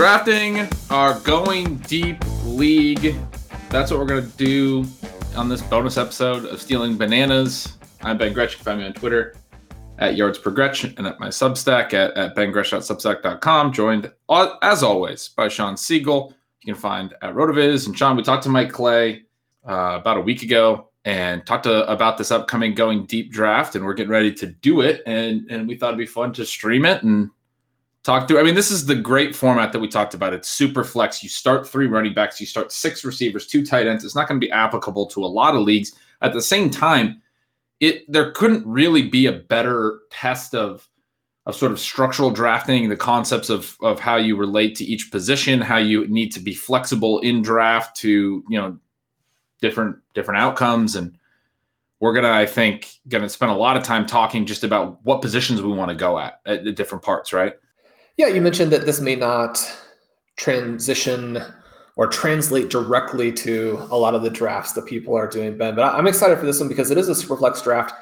Drafting our going deep league. That's what we're to do on this bonus episode of Stealing Bananas. I'm Ben Gretch. You can find me on Twitter at Yards Per Gretch and at my Substack at, at bengretch.substack.com. Joined, as always, by Shawn Siegele. You can find at Rotoviz. And Sean. we talked to Mike Clay uh, about a week ago and talked to, about this upcoming going deep draft, and we're getting ready to do it. And and we thought it'd be fun to stream it and talk through. I mean, this is the great format that we talked about. It's super flex. You start three running backs, you start six receivers, two tight ends. It's not going to be applicable to a lot of leagues. At the same time, it there couldn't really be a better test of of sort of structural drafting, the concepts of of how you relate to each position, how you need to be flexible in draft to you know different different outcomes and we're gonna i think gonna spend a lot of time talking just about what positions we want to go at at the different parts right yeah, you mentioned that this may not transition or translate directly to a lot of the drafts that people are doing, Ben. But I'm excited for this one because it is a Superflex draft.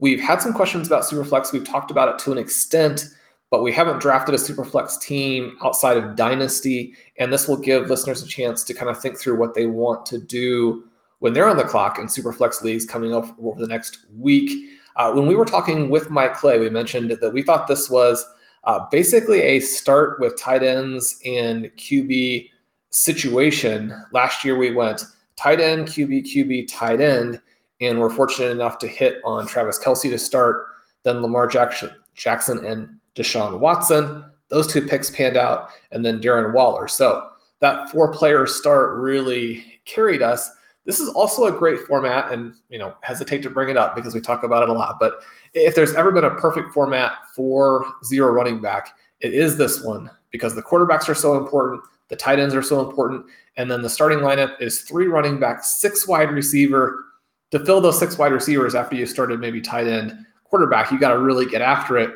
We've had some questions about Superflex. We've talked about it to an extent, but we haven't drafted a Superflex team outside of Dynasty. And this will give listeners a chance to kind of think through what they want to do when they're on the clock in Superflex leagues coming up over the next week. Uh, when we were talking with Mike Clay, we mentioned that we thought this was – uh, basically, a start with tight ends and QB situation. Last year, we went tight end, QB, QB, tight end, and we're fortunate enough to hit on Travis Kelce to start, then Lamar Jackson, Jackson and Deshaun Watson. Those two picks panned out, and then Darren Waller. So that four player start really carried us. This is also a great format, and you know, hesitate to bring it up because we talk about it a lot. But if there's ever been a perfect format for zero running back, it is this one because the quarterbacks are so important, the tight ends are so important, and then the starting lineup is three running backs, six wide receiver. To fill those six wide receivers after you started maybe tight end quarterback, you got to really get after it.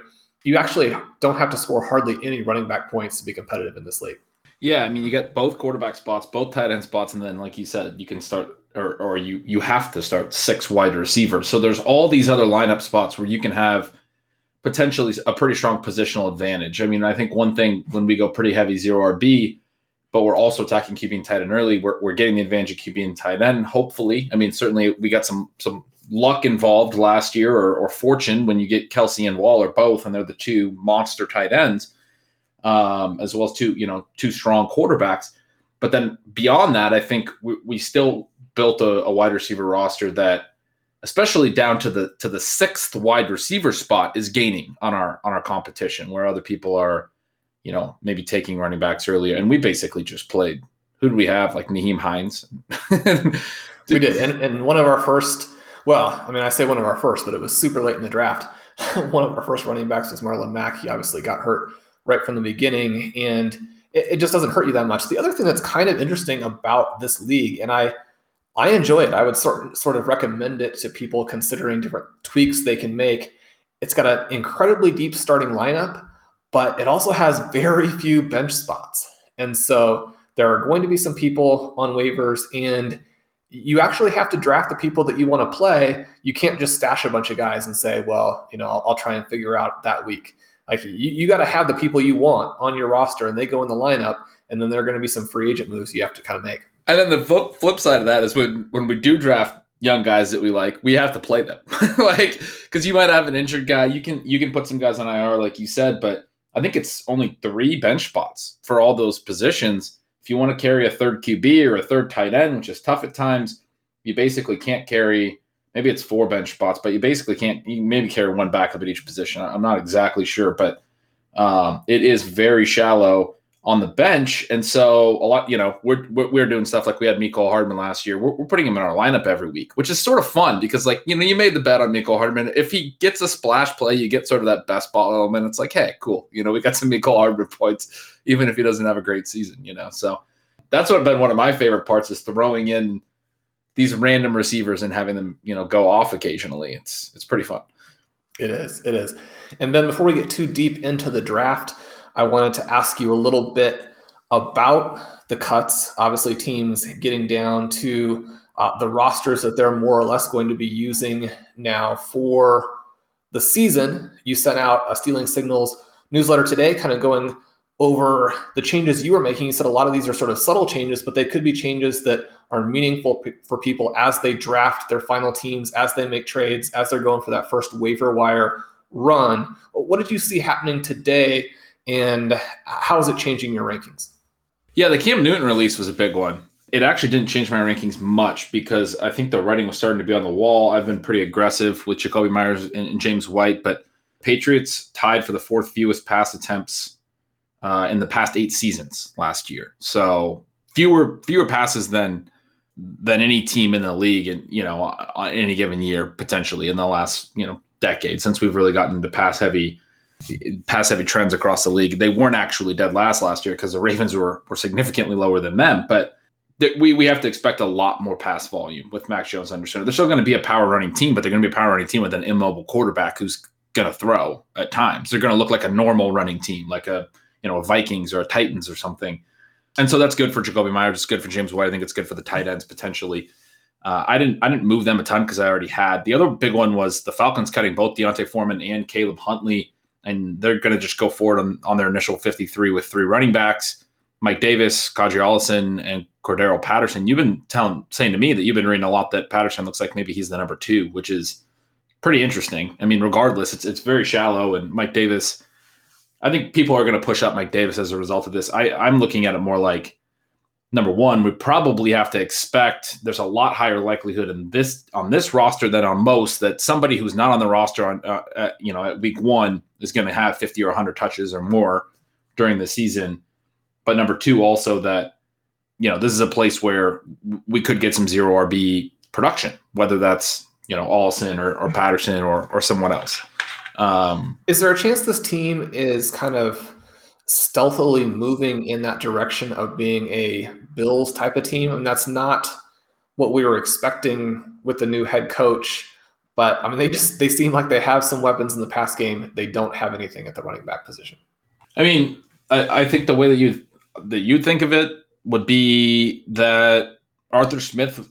You actually don't have to score hardly any running back points to be competitive in this league. Yeah, I mean, you get both quarterback spots, both tight end spots, and then, like you said, you can start or, or you you have to start six wide receivers. So there's all these other lineup spots where you can have potentially a pretty strong positional advantage. I mean, I think one thing when we go pretty heavy zero RB, but we're also talking keeping tight end early, we're, we're getting the advantage of keeping tight end. Hopefully, I mean, certainly we got some some luck involved last year or, or fortune when you get Kelce and Waller both, and they're the two monster tight ends, um, as well as two you know two strong quarterbacks. But then beyond that, I think we, we still built a, a wide receiver roster that especially down to the to the sixth wide receiver spot is gaining on our on our competition where other people are you know maybe taking running backs earlier. And we basically just played who do we have? Like Nyheim Hines. We did. And, and one of our first well I mean I say one of our first but it was super late in the draft. One of our first running backs was Marlon Mack. He obviously got hurt right from the beginning and it, it just doesn't hurt you that much the other thing that's kind of interesting about this league and I I enjoy it. I would sort sort of recommend it to people considering different tweaks they can make. It's got an incredibly deep starting lineup, but it also has very few bench spots. And so there are going to be some people on waivers and you actually have to draft the people that you want to play. You can't just stash a bunch of guys and say, well, you know, I'll, I'll try and figure out that week. Like you, you got to have the people you want on your roster and they go in the lineup. And then there are going to be some free agent moves you have to kind of make. And then the flip side of that is when, when we do draft young guys that we like, we have to play them. like, cause you might have an injured guy. You can, you can put some guys on IR, like you said, but I think it's only three bench spots for all those positions if you want to carry a third QB or a third tight end, which is tough at times, you basically can't carry. Maybe it's four bench spots, but you basically can't. You maybe carry one backup at each position. I'm not exactly sure, but um, it is very shallow on the bench, and so a lot. You know, we're we're doing stuff like we had Mecole Hardman last year. We're, we're putting him in our lineup every week, which is sort of fun because, like, you know, you made the bet on Mecole Hardman. If he gets a splash play, you get sort of that best ball element. It's like, hey, cool. You know, we got some Mecole Hardman points even if he doesn't have a great season, you know. So that's what been one of my favorite parts is throwing in these random receivers and having them, you know, go off occasionally. It's it's pretty fun. It is. It is. And then before we get too deep into the draft, I wanted to ask you a little bit about the cuts. Obviously, teams getting down to uh, the rosters that they're more or less going to be using now for the season. You sent out a Stealing Signals newsletter today, kind of going over the changes you were making. You said a lot of these are sort of subtle changes, but they could be changes that are meaningful p- for people as they draft their final teams, as they make trades, as they're going for that first waiver wire run. What did you see happening today, and how is it changing your rankings? Yeah, the Cam Newton release was a big one. It actually didn't change my rankings much because I think the writing was starting to be on the wall. I've been pretty aggressive with Jakobi Meyers and, and James White, but Patriots tied for the fourth fewest pass attempts uh, in the past eight seasons last year. So fewer fewer passes than than any team in the league, and you know, on any given year potentially in the last you know decade since we've really gotten into pass heavy pass heavy trends across the league. They weren't actually dead last last year because the Ravens were were significantly lower than them, but. We, we have to expect a lot more pass volume with Mac Jones under center. They're still going to be a power running team, but they're going to be a power running team with an immobile quarterback who's going to throw at times. They're going to look like a normal running team, like a you know, a Vikings or a Titans or something. And so that's good for Jakobi Meyers. It's good for James White. I think it's good for the tight ends potentially. Uh, I didn't I didn't move them a ton because I already had. The other big one was the Falcons cutting both D'Onta Foreman and Caleb Huntley, and they're going to just go forward on, on their initial 53 with three running backs, Mike Davis, Qadree Ollison, and Cordarrelle Patterson. You've been telling saying to me that you've been reading a lot that Patterson looks like maybe he's the number two, which is pretty interesting. I mean, regardless, it's it's very shallow, and Mike Davis I think people are going to push up Mike Davis as a result of this. I, I'm looking at it more like number one, we probably have to expect there's a lot higher likelihood in this on this roster than on most that somebody who's not on the roster on uh, you know at week one is going to have 50 or 100 touches or more during the season. But number two, also that you know this is a place where we could get some zero RB production, whether that's you know Ollison or, or Patterson or or someone else. Um, is there a chance this team is kind of stealthily moving in that direction of being a Bills type of team? And that's not what we were expecting with the new head coach. But I mean, they just they seem like they have some weapons in the pass game. They don't have anything at the running back position. I mean, I, I think the way that you that you think of it would be that Arthur Smith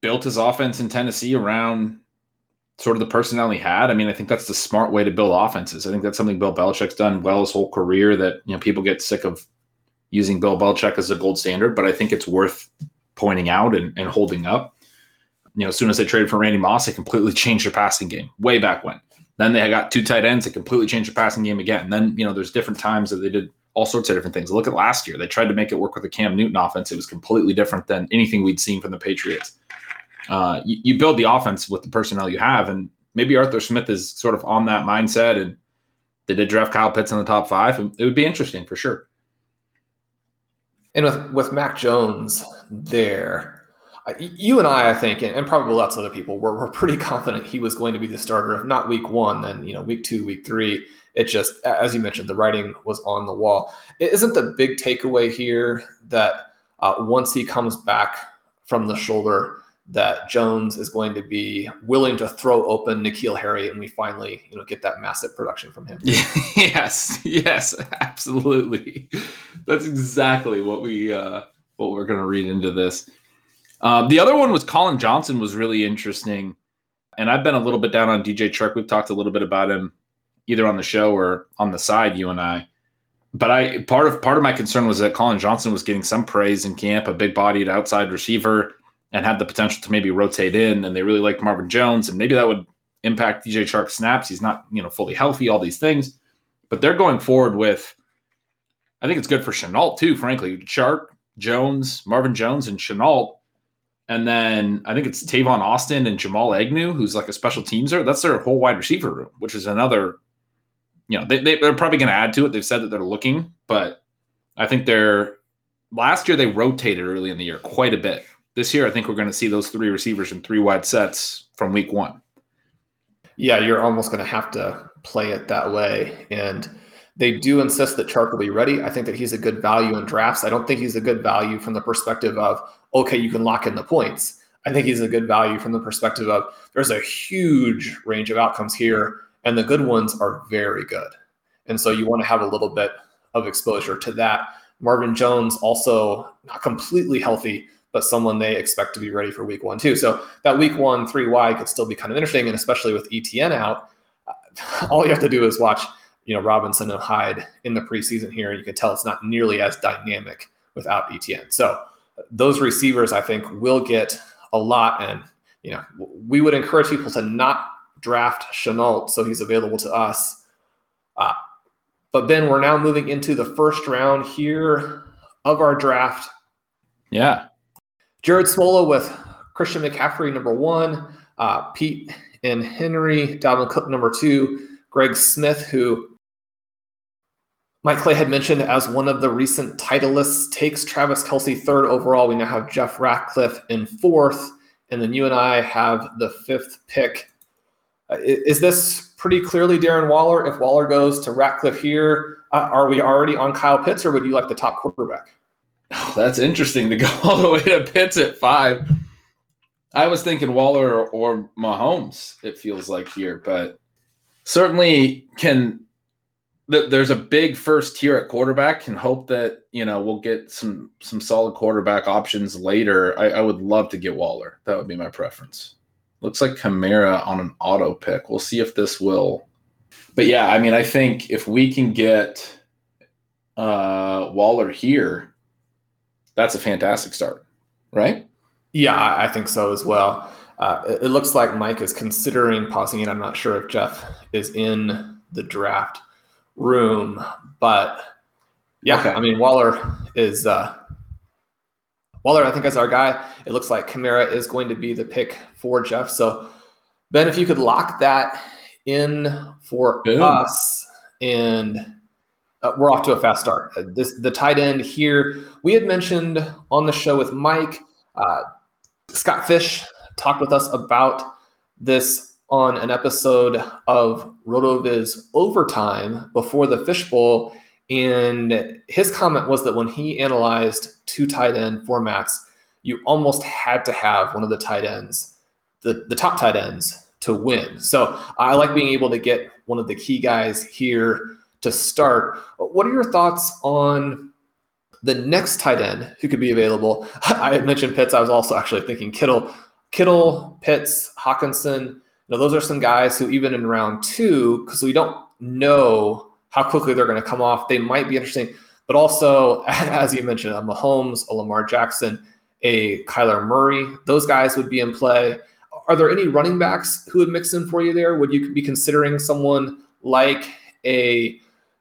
built his offense in Tennessee around sort of the personnel he had. I mean, I think that's the smart way to build offenses. I think that's something Bill Belichick's done well his whole career. That you know people get sick of using Bill Belichick as a gold standard, but I think it's worth pointing out and, and holding up. You know, as soon as they traded for Randy Moss, they completely changed their passing game way back when. Then they got two tight ends that completely changed the passing game again. And then, you know, there's different times that they did all sorts of different things. Look at last year. They tried to make it work with the Cam Newton offense. It was completely different than anything we'd seen from the Patriots uh, you, you, build the offense with the personnel you have, and maybe Arthur Smith is sort of on that mindset. And they did draft Kyle Pitts in the top five, and it would be interesting for sure. And with with Mac Jones there, you and I, I think, and probably lots of other people, were, were pretty confident he was going to be the starter. If not week one, then you know week two, week three. It just, as you mentioned, the writing was on the wall. It isn't the big takeaway here that uh, once he comes back from the shoulder, that Jones is going to be willing to throw open N'Keal Harry, and we finally, you know, get that massive production from him. yes, yes, absolutely. That's exactly what we uh, what we're going to read into this. Um, the other one was Colin Johnson was really interesting, and I've been a little bit down on DJ Chark. We've talked a little bit about him either on the show or on the side, you and I. But I part of part of my concern was that Colin Johnson was getting some praise in camp, a big-bodied outside receiver, and had the potential to maybe rotate in. And they really liked Marvin Jones, and maybe that would impact DJ Chark snaps. He's not you know fully healthy, all these things, but they're going forward with. I think it's good for Shenault too, frankly. Chark, Jones, Marvin Jones, and Shenault and then I think it's Tavon Austin and Jamal Agnew, who's like a special teamser. That's their whole wide receiver room, which is another, you know, they, they, are probably going to add to it. They've said that they're looking, but I think they're, last year they rotated early in the year quite a bit. This year, I think we're going to see those three receivers in three wide sets from week one. Yeah, you're almost going to have to play it that way. And they do insist that Chark will be ready. I think that he's a good value in drafts. I don't think he's a good value from the perspective of, okay, you can lock in the points. I think he's a good value from the perspective of there's a huge range of outcomes here, and the good ones are very good. And so you want to have a little bit of exposure to that. Marvin Jones also not completely healthy, but someone they expect to be ready for week one too. So that week one three Y could still be kind of interesting, and especially with ETN out, all you have to do is watch you know Robinson and Hyde in the preseason here. and You can tell it's not nearly as dynamic without ETN. So those receivers, I think, will get a lot. And, you know, we would encourage people to not draft Shenault so he's available to us. Uh, but Ben, we're now moving into the first round here of our draft. Yeah. Jared Smola with Christian McCaffrey, number one, uh, Pete and Henry, Dalvin Cook, number two, Greg Smith, who Mike Clay had mentioned as one of the recent titleists takes Travis Kelce third overall. We now have Jeff Ratcliffe in fourth, and then you and I have the fifth pick. Uh, is this pretty clearly Darren Waller? If Waller goes to Ratcliffe here, uh, are we already on Kyle Pitts, or would you like the top quarterback? Oh, that's interesting to go all the way to Pitts at five. I was thinking Waller or, or Mahomes. It feels like here, but certainly can there's a big first tier at quarterback and hope that you know we'll get some some solid quarterback options later. I, I, would love to get Waller. That would be my preference. Looks like Kamara on an auto pick. We'll see if this will. But yeah, I mean, I think if we can get uh, Waller here, that's a fantastic start, right? Yeah, I think so as well. Uh, it, it looks like Mike is considering pausing it. I'm not sure if Jeff is in the draft room. But yeah, okay. I mean Waller is uh, Waller. I think is our guy. It looks like Kamara is going to be the pick for Jeff. So Ben, if you could lock that in for Boom. us, and uh, we're off to a fast start. Uh, this the tight end here. We had mentioned on the show with Mike. Uh, Scott Fish talked with us about this on an episode of RotoViz Overtime before the Fishbowl. And his comment was that when he analyzed two tight end formats, you almost had to have one of the tight ends, the, the top tight ends, to win. So I like being able to get one of the key guys here to start. What are your thoughts on the next tight end who could be available? I mentioned Pitts. I was also actually thinking Kittle, Kittle, Pitts, Hockenson. Now, those are some guys who, even in round two, because we don't know how quickly they're going to come off, they might be interesting. But also, as you mentioned, a Mahomes, a Lamar Jackson, a Kyler Murray, those guys would be in play. Are there any running backs who would mix in for you there? Would you be considering someone like a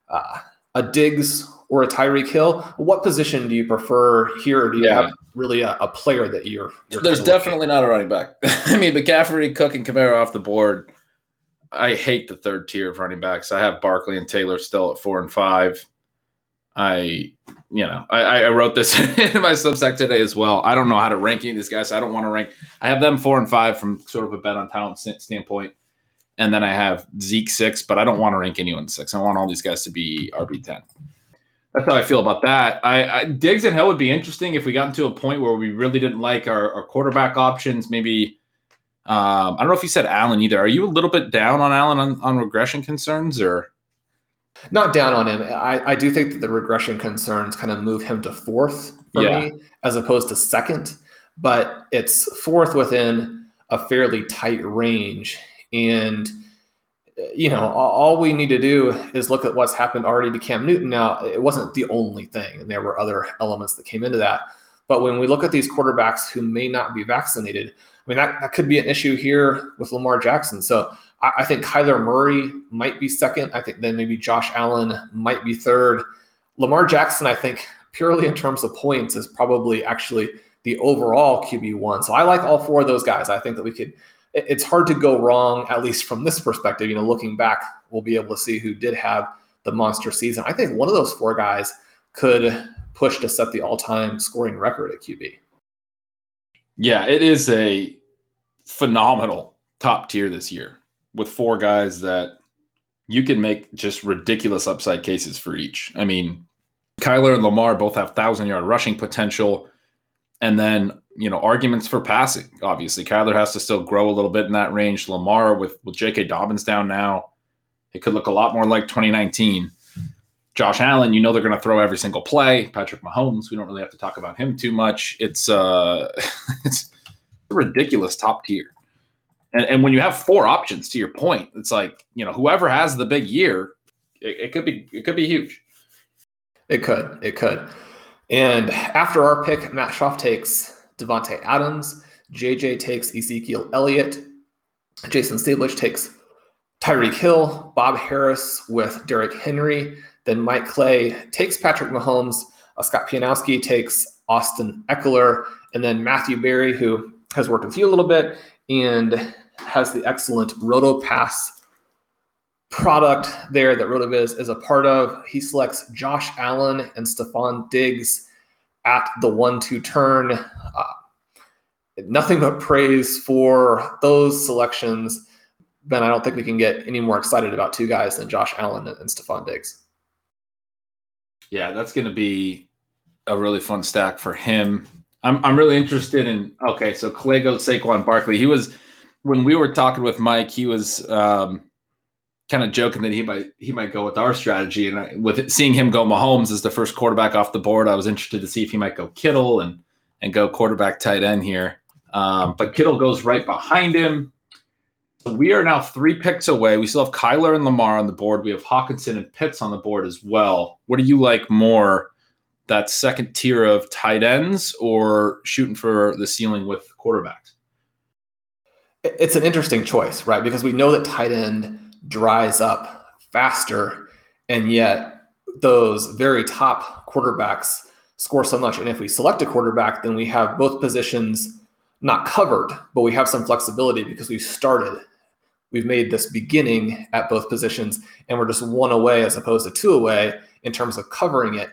uh, a Diggs or a Tyreek Hill? What position do you prefer here? do you yeah. have really a, a, player that you're? you're There's definitely not a running back. I mean, McCaffrey, Cook, and Kamara off the board. I hate the third tier of running backs. I have Barkley and Taylor still at four and five. I, you know, I, I wrote this in my Substack today as well. I don't know how to rank any of these guys. So I don't want to rank. I have them four and five from sort of a bet on talent standpoint. And then I have Zeke six, but I don't want to rank anyone six. I want all these guys to be RB ten. That's how I feel about that. I, I Diggs and Hill would be interesting if we got into a point where we really didn't like our, our quarterback options. Maybe um, I don't know if you said Allen either. Are you a little bit down on Allen on, on regression concerns or? Not down on him. I, I do think that the regression concerns kind of move him to fourth for yeah. me as opposed to second. but it's fourth within a fairly tight range. And you know, all we need to do is look at what's happened already to Cam Newton. Now, it wasn't the only thing, and there were other elements that came into that. But when we look at these quarterbacks who may not be vaccinated, I mean, that, that could be an issue here with Lamar Jackson. So I, I think Kyler Murray might be second. I think then maybe Josh Allen might be third. Lamar Jackson, I think, purely in terms of points, is probably actually the overall QB1. So I like all four of those guys. I think that we could it's hard to go wrong, at least from this perspective. You know, looking back, we'll be able to see who did have the monster season. I think one of those four guys could push to set the all-time scoring record at QB. Yeah, it is a phenomenal top tier this year with four guys that you can make just ridiculous upside cases for each. I mean, Kyler and Lamar both have thousand yard rushing potential. And then, you know, arguments for passing. Obviously, Kyler has to still grow a little bit in that range. Lamar with with J.K. Dobbins down now, it could look a lot more like 2019. Josh Allen, you know they're going to throw every single play. Patrick Mahomes, we don't really have to talk about him too much. It's uh, it's a ridiculous top tier. And, and when you have four options, to your point, it's like you know whoever has the big year, it, it could be it could be huge. It could, it could. And after our pick, Matt Schauf takes Davante Adams. JJ takes Ezekiel Elliott. Jason Stablich takes Tyreek Hill. Bob Harris with Derrick Henry. Then Mike Clay takes Patrick Mahomes. Uh, Scott Pianowski takes Austin Ekeler. And then Matthew Berry, who has worked with you a little bit and has the excellent RotoPass product there that RotoViz is a part of. He selects Josh Allen and Stefon Diggs at the one-two turn. Uh, nothing but praise for those selections. Ben, I don't think we can get any more excited about two guys than Josh Allen and, Stefon Diggs. Yeah, that's going to be a really fun stack for him. I'm I'm really interested in. Okay, so goes Saquon Barkley. He was when we were talking with Mike. He was um, kind of joking that he might he might go with our strategy, and I, with it, seeing him go Mahomes as the first quarterback off the board, I was interested to see if he might go Kittle and and go quarterback tight end here. Um, but Kittle goes right behind him. We are now three picks away. We still have Kyler and Lamar on the board. We have Hockenson and Pitts on the board as well. What do you like more? That second tier of tight ends or shooting for the ceiling with quarterbacks? It's an interesting choice, right? Because we know that tight end dries up faster, and yet those very top quarterbacks score so much. And if we select a quarterback, then we have both positions not covered, but we have some flexibility because we've started. We've made this beginning at both positions, and we're just one away as opposed to two away in terms of covering it.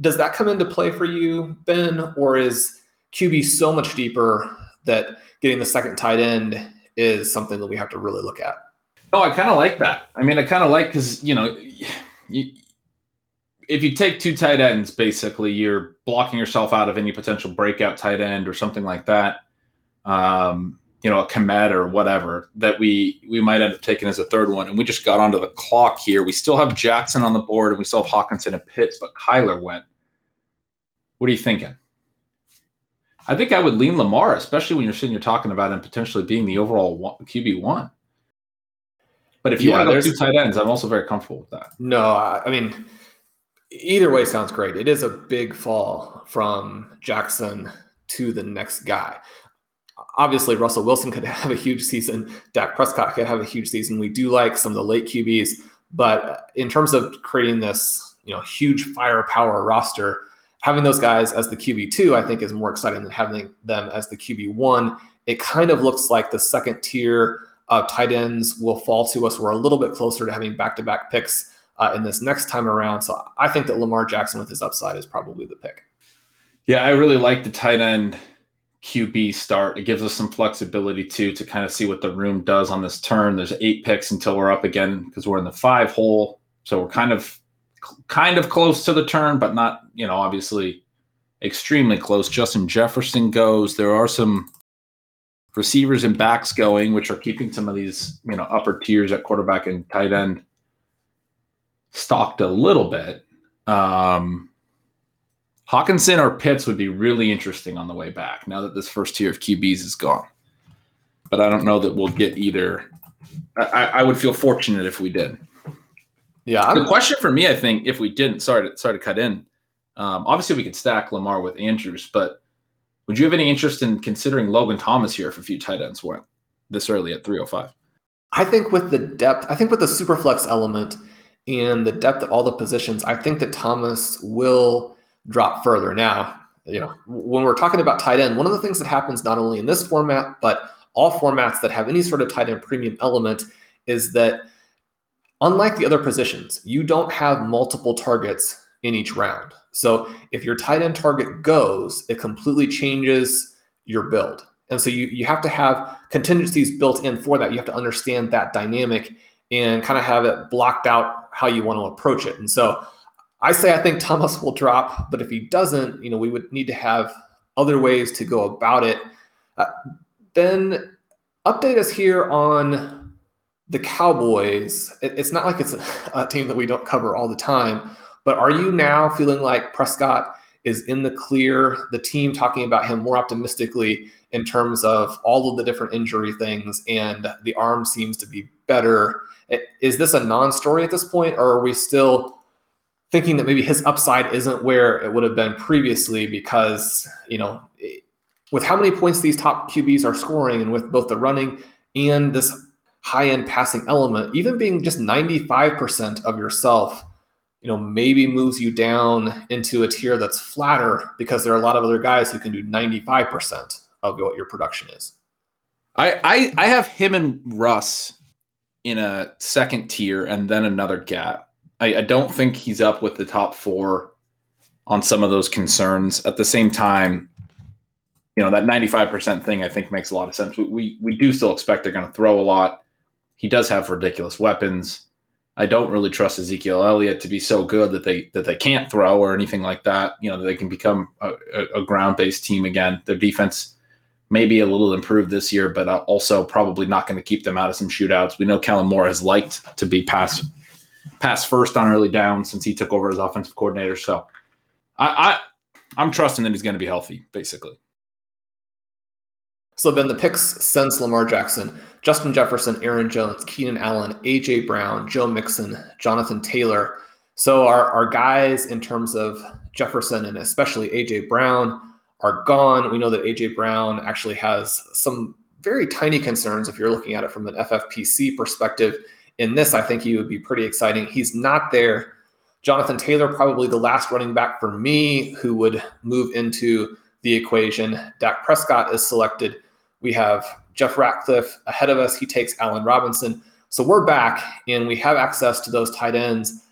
Does that come into play for you, Ben, or is QB so much deeper that getting the second tight end is something that we have to really look at? No, I kind of like that. I mean, I kind of like because you know, you, if you take two tight ends, basically you're blocking yourself out of any potential breakout tight end or something like that. Um, you know, a Kmet or whatever that we we might end up taking as a third one. And we just got onto the clock here. We still have Jackson on the board, and we still have Hockenson and Pitts, but Kyler went. What are you thinking? I think I would lean Lamar, especially when you're sitting here talking about him potentially being the overall QB one. But if you yeah, want to go two tight ends, I'm also very comfortable with that. No, I mean, either way sounds great. It is a big fall from Jackson to the next guy. Obviously, Russell Wilson could have a huge season. Dak Prescott could have a huge season. We do like some of the late QBs, but in terms of creating this, you know, huge firepower roster, having those guys as the QB two, I think, is more exciting than having them as the QB one. It kind of looks like the second tier uh, tight ends will fall to us. We're a little bit closer to having back to back picks uh, in this next time around. So I think that Lamar Jackson with his upside is probably the pick. Yeah, I really like the tight end QB start. It gives us some flexibility too to kind of see what the room does on this turn. There's eight picks until we're up again because we're in the five hole. So we're kind of kind of close to the turn, but not, you know, obviously extremely close. Justin Jefferson goes. There are some receivers and backs going, which are keeping some of these, you know, upper tiers at quarterback and tight end stocked a little bit. Um, Hockenson or Pitts would be really interesting on the way back now that this first tier of QBs is gone. But I don't know that we'll get either. I, I would feel fortunate if we did. Yeah. I'm, the question for me, I think, if we didn't, sorry to, sorry to cut in. Um, obviously, we could stack Lamar with Andrews, but would you have any interest in considering Logan Thomas here if a few tight ends went this early at 305? I think with the depth, I think with the super flex element and the depth of all the positions, I think that Thomas will drop further. Now, you know, when we're talking about tight end, one of the things that happens not only in this format, but all formats that have any sort of tight end premium element is that unlike the other positions, you don't have multiple targets in each round. So if your tight end target goes, it completely changes your build. And so you, you have to have contingencies built in for that. You have to understand that dynamic and kind of have it blocked out how you want to approach it. And so I say I think Thomas will drop, but if he doesn't, you know, we would need to have other ways to go about it. Uh, then update us here on the Cowboys. It, it's not like it's a, a team that we don't cover all the time, but are you now feeling like Prescott is in the clear? The team talking about him more optimistically in terms of all of the different injury things, and the arm seems to be better. Is this a non story at this point, or are we still? thinking that maybe his upside isn't where it would have been previously because, you know, with how many points these top QBs are scoring and with both the running and this high end passing element, even being just 95% of yourself, you know, maybe moves you down into a tier that's flatter because there are a lot of other guys who can do 95% of what your production is. I, I, I have him and Russ in a second tier and then another gap I, I don't think he's up with the top four on some of those concerns. At the same time, you know that 95% thing I think makes a lot of sense. We we, we do still expect they're going to throw a lot. He does have ridiculous weapons. I don't really trust Ezekiel Elliott to be so good that they that they can't throw or anything like that. You know, they can become a, a ground based team again. Their defense may be a little improved this year, but uh, also probably not going to keep them out of some shootouts. We know Kellen Moore has liked to be pass pass first on early down since he took over as offensive coordinator. So I, I I'm trusting that he's going to be healthy, basically. So then the picks since Lamar Jackson, Justin Jefferson, Aaron Jones, Keenan Allen, AJ Brown, Joe Mixon, Jonathan Taylor. So our, our guys in terms of Jefferson and especially AJ Brown are gone. We know that AJ Brown actually has some very tiny concerns if you're looking at it from an FFPC perspective in this, I think he would be pretty exciting. He's not there. Jonathan Taylor, probably the last running back for me who would move into the equation. Dak Prescott is selected. We have Jeff Ratcliffe ahead of us. He takes Allen Robinson. So we're back and we have access to those tight ends.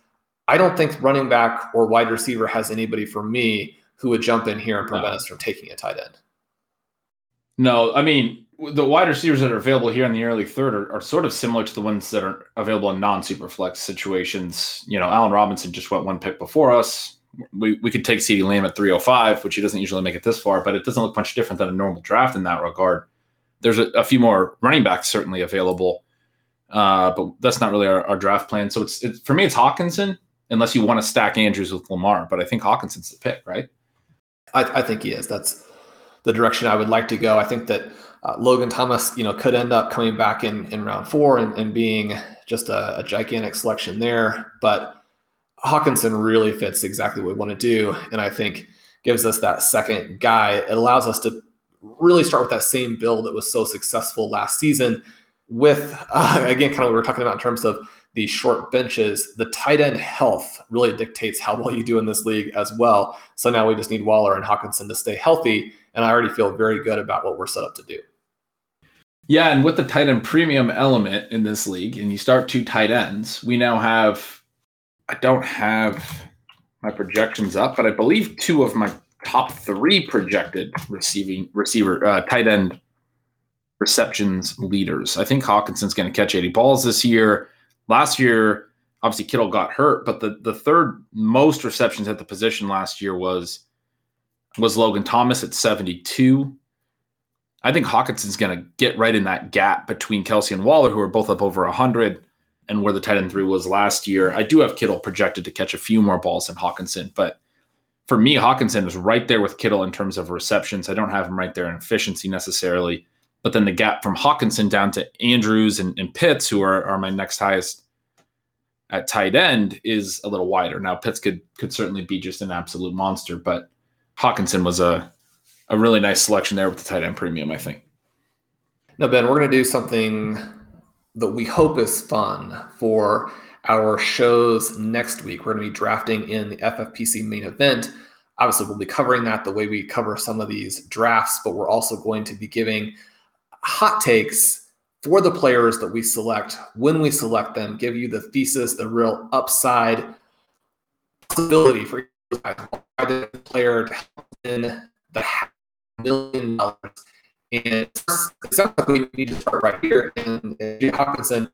I don't think running back or wide receiver has anybody for me who would jump in here and prevent no. us from taking a tight end. No, I mean, the wide receivers that are available here in the early third are, are sort of similar to the ones that are available in non-super flex situations. You know, Allen Robinson just went one pick before us. We, we could take CeeDee Lamb at 305, which he doesn't usually make it this far, but it doesn't look much different than a normal draft in that regard. There's a, a few more running backs certainly available, uh, but that's not really our, our draft plan. So it's, it's for me, it's Hockenson, unless you want to stack Andrews with Lamar. But I think Hockenson's the pick, right? I, I think he is. That's the direction I would like to go. I think that uh, Logan Thomas, you know, could end up coming back in in round four and, and being just a, a, gigantic selection there. But Hockenson really fits exactly what we want to do, and I think gives us that second guy. It allows us to really start with that same build that was so successful last season. With uh, again, kind of what we are talking about in terms of the short benches, the tight end health really dictates how well you do in this league as well. So now we just need Waller and Hockenson to stay healthy and I already feel very good about what we're set up to do. Yeah, and with the tight end premium element in this league, and you start two tight ends, we now have. I don't have my projections up, but I believe two of my top three projected receiving receiver uh, tight end receptions leaders. I think Hockenson's going to catch 80 balls this year. Last year, obviously Kittle got hurt, but the the third most receptions at the position last year was was Logan Thomas at 72. I think Hockenson's going to get right in that gap between Kelce and Waller, who are both up over 100, and where the tight end three was last year. I do have Kittle projected to catch a few more balls than Hockenson, but for me, Hockenson is right there with Kittle in terms of receptions. I don't have him right there in efficiency necessarily, but then the gap from Hockenson down to Andrews and, and Pitts, who are, are my next highest at tight end, is a little wider. Now Pitts could could certainly be just an absolute monster, but Hockenson was a a really nice selection there with the tight end premium, I think. Now, Ben, we're going to do something that we hope is fun for our shows next week. We're going to be drafting in the FFPC main event. Obviously, we'll be covering that the way we cover some of these drafts, but we're also going to be giving hot takes for the players that we select when we select them, give you the thesis, the real upside possibility for the player to in the million dollars. And it sounds like we need to start right here. And, and Jay Hockenson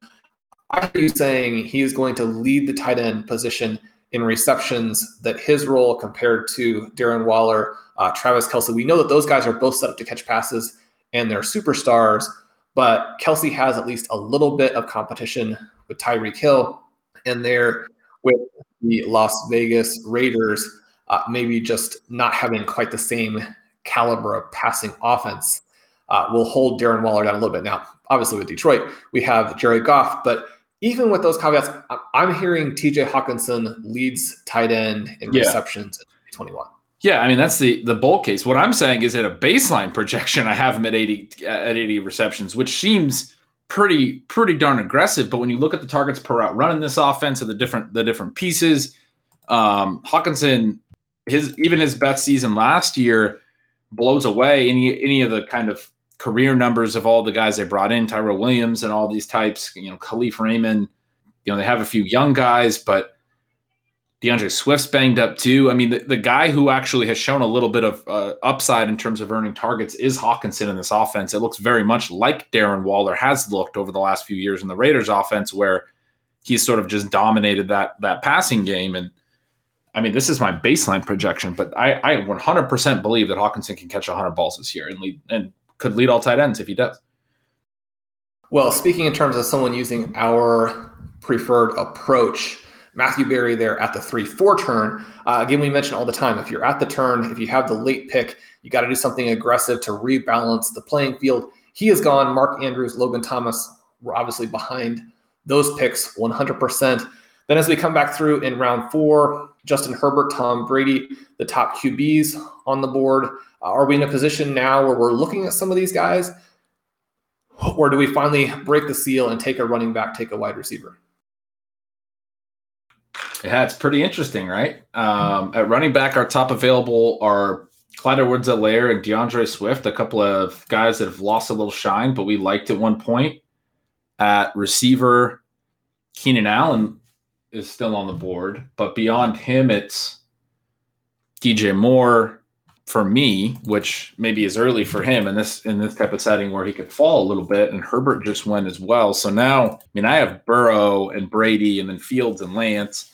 Hear you saying he is going to lead the tight end position in receptions, that his role compared to Darren Waller, uh, Travis Kelce, we know that those guys are both set up to catch passes and they're superstars, but Kelce has at least a little bit of competition with Tyreek Hill, and they're with the Las Vegas Raiders, uh, maybe just not having quite the same caliber of passing offense. Uh, will hold Darren Waller down a little bit. Now, obviously, with Detroit, we have Jared Goff, but even with those caveats, I'm hearing TJ Hockenson leads tight end in yeah. receptions in 21. Yeah, I mean that's the the bull case. What I'm saying is at a baseline projection, I have him at 80 at 80 receptions, which seems pretty pretty darn aggressive. But when you look at the targets per route run in this offense and the different the different pieces, um, Hockenson his even his best season last year blows away any any of the kind of career numbers of all the guys they brought in, Tyrell Williams and all these types, you know, Kalif Raymond. You know, they have a few young guys, but D'Andre Swift's banged up too. I mean, the, the guy who actually has shown a little bit of uh, upside in terms of earning targets is Hockenson in this offense. It looks very much like Darren Waller has looked over the last few years in the Raiders offense, where he's sort of just dominated that that passing game. And I mean, this is my baseline projection, but I, I 100% believe that Hockenson can catch 100 balls this year and lead and could lead all tight ends if he does. Well, speaking in terms of someone using our preferred approach, Matthew Berry there at the 3 4 turn. Uh, again, we mention all the time if you're at the turn, if you have the late pick, you got to do something aggressive to rebalance the playing field. He is gone. Mark Andrews, Logan Thomas were obviously behind those picks 100%. Then, as we come back through in round four, Justin Herbert, Tom Brady, the top QBs on the board. Uh, are we in a position now where we're looking at some of these guys? Or do we finally break the seal and take a running back, take a wide receiver? Yeah, it's pretty interesting, right? Um, at running back, our top available are Clyde Edwards-Helaire and D'Andre Swift, a couple of guys that have lost a little shine, but we liked at one point. At receiver, Keenan Allen is still on the board, but beyond him, it's DJ Moore, for me, which maybe is early for him in this in this type of setting where he could fall a little bit, and Herbert just went as well. So now, I mean, I have Burrow and Brady, and then Fields and Lance.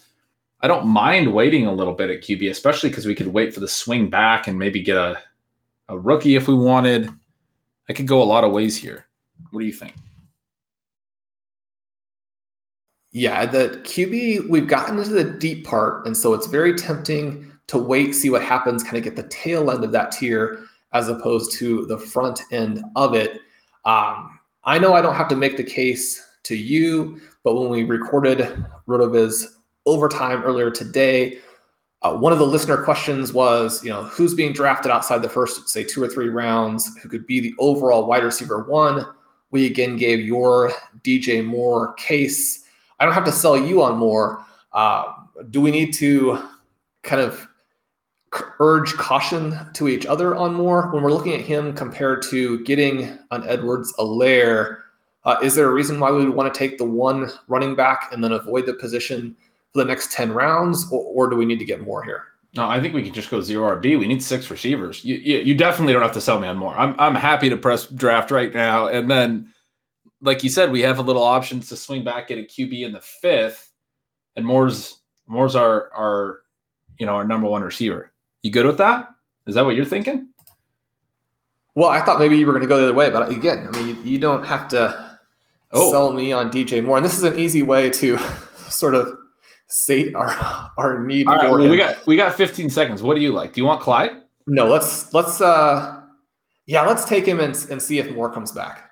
I don't mind waiting a little bit at QB, especially because we could wait for the swing back and maybe get a a rookie if we wanted. I could go a lot of ways here. What do you think? Yeah, the QB, we've gotten into the deep part, and so it's very tempting to wait, see what happens, kind of get the tail end of that tier as opposed to the front end of it. Um, I know I don't have to make the case to you, but when we recorded RotoViz overtime earlier today, uh, one of the listener questions was, you know, who's being drafted outside the first, say, two or three rounds, who could be the overall wide receiver one? We again gave your DJ Moore case. I don't have to sell you on Moore. Uh, do we need to kind of urge caution to each other on Moore when we're looking at him compared to getting an Edwards-Helaire? Uh, is there a reason why we would want to take the one running back and then avoid the position for the next 10 rounds, or, or do we need to get more here? No, I think we can just go zero RB. We need six receivers. You, you, you definitely don't have to sell me on Moore. I'm, I'm happy to press draft right now. And then, like you said, we have a little options to swing back at a QB in the fifth, and Moore's Moore's our our you know our number one receiver. You good with that? Is that what you're thinking? Well, I thought maybe you were going to go the other way, but again, I mean, you, you don't have to oh. sell me on DJ Moore. And this is an easy way to sort of sate our our need. All right, well, we got we got 15 seconds. What do you like? Do you want Clyde? no. Let's let's uh yeah let's take him and and see if Moore comes back.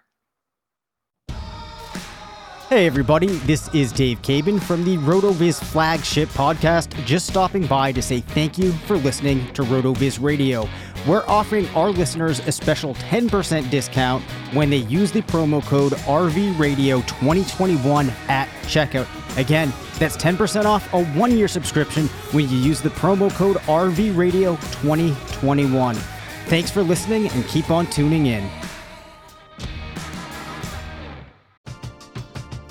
Hey everybody, this is Dave Cabin from the RotoViz flagship podcast. Just stopping by to say thank you for listening to RotoViz Radio. We're offering our listeners a special 10% discount when they use the promo code RVRadio2021 at checkout. Again, that's 10% off a one year subscription when you use the promo code RVRadio2021. Thanks for listening and keep on tuning in.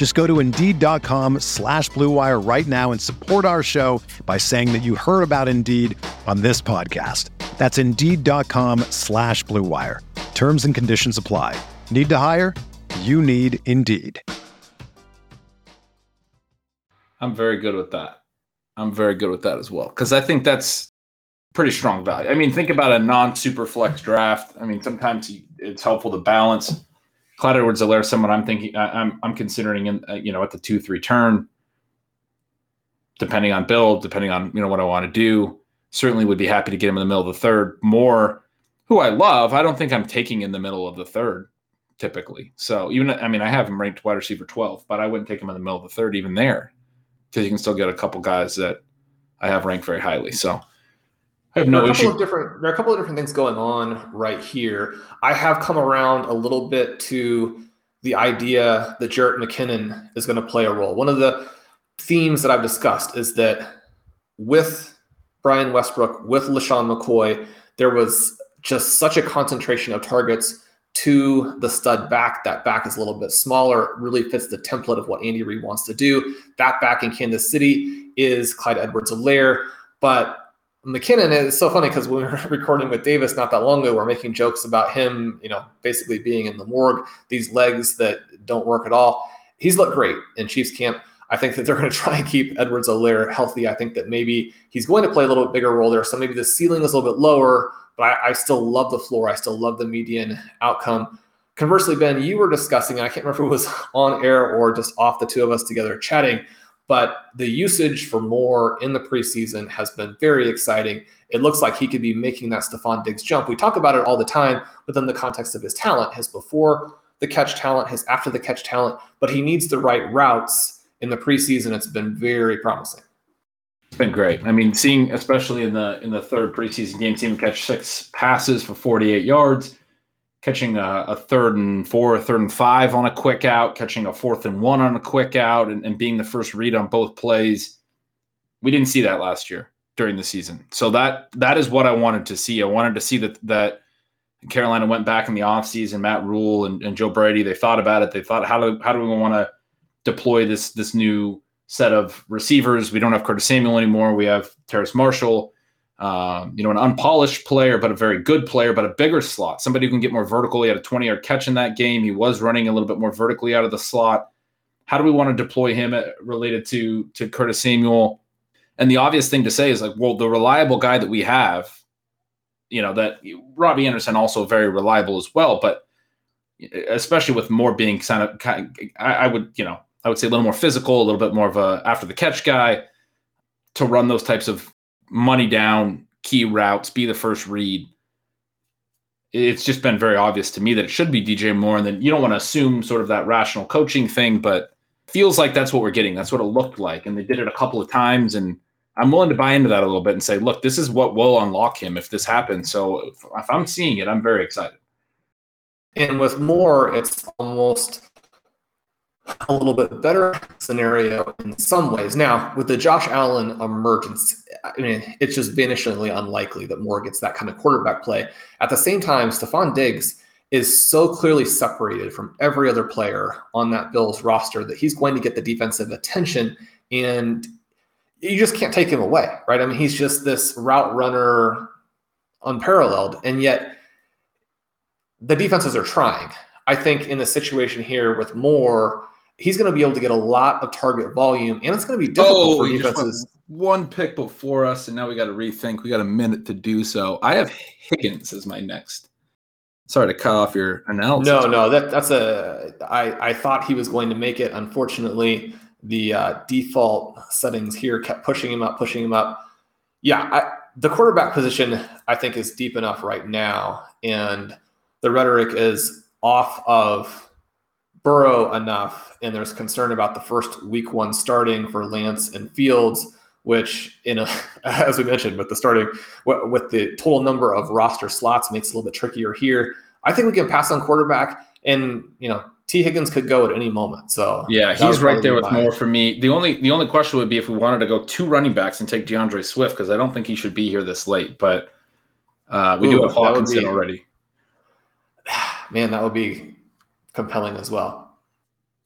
Just go to Indeed.com slash BlueWire right now and support our show by saying that you heard about Indeed on this podcast. That's Indeed.com slash BlueWire. Terms and conditions apply. Need to hire? You need Indeed. I'm very good with that. I'm very good with that as well because I think that's pretty strong value. I mean, think about a non-super flex draft. I mean, sometimes it's helpful to balance. Clyde Edwards-Helaire, someone I'm thinking, I'm I'm considering in uh, you know at the two three turn, depending on build, depending on you know what I want to do. Certainly would be happy to get him in the middle of the third. Moore, who I love, I don't think I'm taking in the middle of the third typically. So even I mean, I have him ranked wide receiver 12, but I wouldn't take him in the middle of the third even there because you can still get a couple guys that I have ranked very highly. So I have no there are a couple issue. of different there are a couple of different things going on right here. I have come around a little bit to the idea that Jerick McKinnon is going to play a role. One of the themes that I've discussed is that with Brian Westbrook, with LeSean McCoy, there was just such a concentration of targets to the stud back. That back is a little bit smaller, really fits the template of what Andy Reid wants to do. That back in Kansas City is Clyde Edwards-Helaire, but McKinnon is so funny because we were recording with Davis not that long ago. We're making jokes about him, you know, basically being in the morgue, these legs that don't work at all. He's looked great in Chiefs camp. I think that they're going to try and keep Edwards-Helaire healthy. I think that maybe he's going to play a little bit bigger role there. So maybe the ceiling is a little bit lower, but I, I still love the floor. I still love the median outcome. Conversely, Ben, you were discussing, and I can't remember if it was on air or just off the two of us together chatting, but the usage for Moore in the preseason has been very exciting. It looks like he could be making that Stefon Diggs jump. We talk about it all the time within the context of his talent, his before the catch talent, his after the catch talent, but he needs the right routes in the preseason. It's been very promising. It's been great. I mean, seeing especially in the in the third preseason game, seeing him catch six passes for 48 yards, catching a, a, third and four, a third and five on a quick out, catching a fourth and one on a quick out, and, and being the first read on both plays. We didn't see that last year during the season. So that that is what I wanted to see. I wanted to see that that Carolina went back in the offseason, Matt Rhule and, and Joe Brady, they thought about it. They thought, how do how do we want to deploy this this new set of receivers? We don't have Curtis Samuel anymore. We have Terrace Marshall. Um, you know, an unpolished player, but a very good player, but a bigger slot. Somebody who can get more vertical. He had a 20 yard catch in that game. He was running a little bit Moore vertically out of the slot. How do we want to deploy him related to to Curtis Samuel? And the obvious thing to say is like, well, the reliable guy that we have, you know, that Robbie Anderson also very reliable as well, but especially with more being kind of, kind of I, I would, you know, I would say a little more physical, a little bit more of a after the catch guy to run those types of money down key routes, be the first read. It's just been very obvious to me that it should be DJ Moore. And then you don't want to assume sort of that rational coaching thing, but feels like that's what we're getting. That's what it looked like. And they did it a couple of times. And I'm willing to buy into that a little bit and say, look, this is what will unlock him if this happens. So if, I'm seeing it, I'm very excited. And with Moore, it's almost a little bit better scenario in some ways. Now, with the Josh Allen emergence, I mean, it's just vanishingly unlikely that Moore gets that kind of quarterback play. At the same time, Stefon Diggs is so clearly separated from every other player on that Bills roster that he's going to get the defensive attention and you just can't take him away, right? I mean, he's just this route runner unparalleled and yet the defenses are trying. I think in the situation here with Moore, he's going to be able to get a lot of target volume, and it's going to be difficult oh, for defenses. One pick before us, and now we got to rethink. We got a minute to do so. I have Higgins as my next. Sorry to cut off your analysis. No, no, that that's a. I I thought he was going to make it. Unfortunately, the uh, default settings here kept pushing him up, pushing him up. Yeah, I, the quarterback position I think is deep enough right now, and the rhetoric is off of Burrow enough, and there's concern about the first week one starting for Lance and Fields, which in a, as we mentioned with the starting with the total number of roster slots makes it a little bit trickier here. I think we can pass on quarterback, and you know Tee Higgins could go at any moment. So yeah, he's right there with mine. Moore for me. The only the only question would be if we wanted to go two running backs and take D'Andre Swift because I don't think he should be here this late, but uh, we Ooh, do have Hockenson be, already. Man, that would be compelling as well.